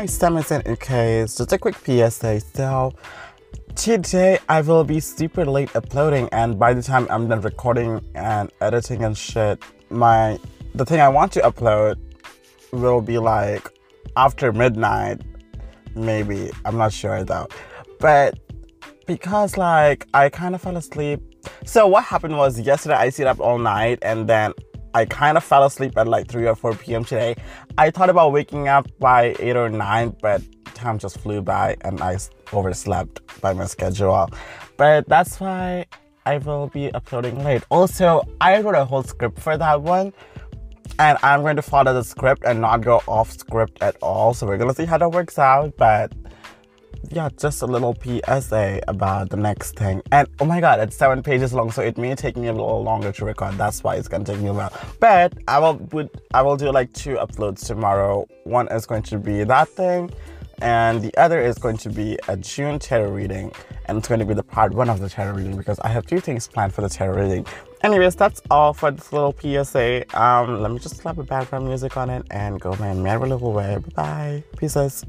Hi, Samson in case. Just a quick PSA. So, today I will be super late uploading, and by the time I'm done recording and editing and shit, my the thing I want to upload will be like after midnight, maybe. I'm not sure though. But because like I kind of fell asleep. So what happened was yesterday I stayed up all night and then I kind of fell asleep at like 3 or 4 p.m. today. I thought about waking up by 8 or 9, but time just flew by and I overslept by my schedule. But that's why I will be uploading late. Also, I wrote a whole script for that one. And I'm going to follow the script and not go off script at all. So we're gonna see how that works out. But yeah, just a little PSA about the next thing. And oh my god, it's seven pages long, so it may take me a little longer to record. That's why it's gonna take me a while. But I will would I will do like two uploads tomorrow. One is going to be that thing, and the other is going to be a June tarot reading, and it's going to be the part one of the tarot reading because I have two things planned for the tarot reading. Anyways, that's all for this little PSA. Um, let me just slap a background music on it and go my merry little way. Bye bye. Pieces.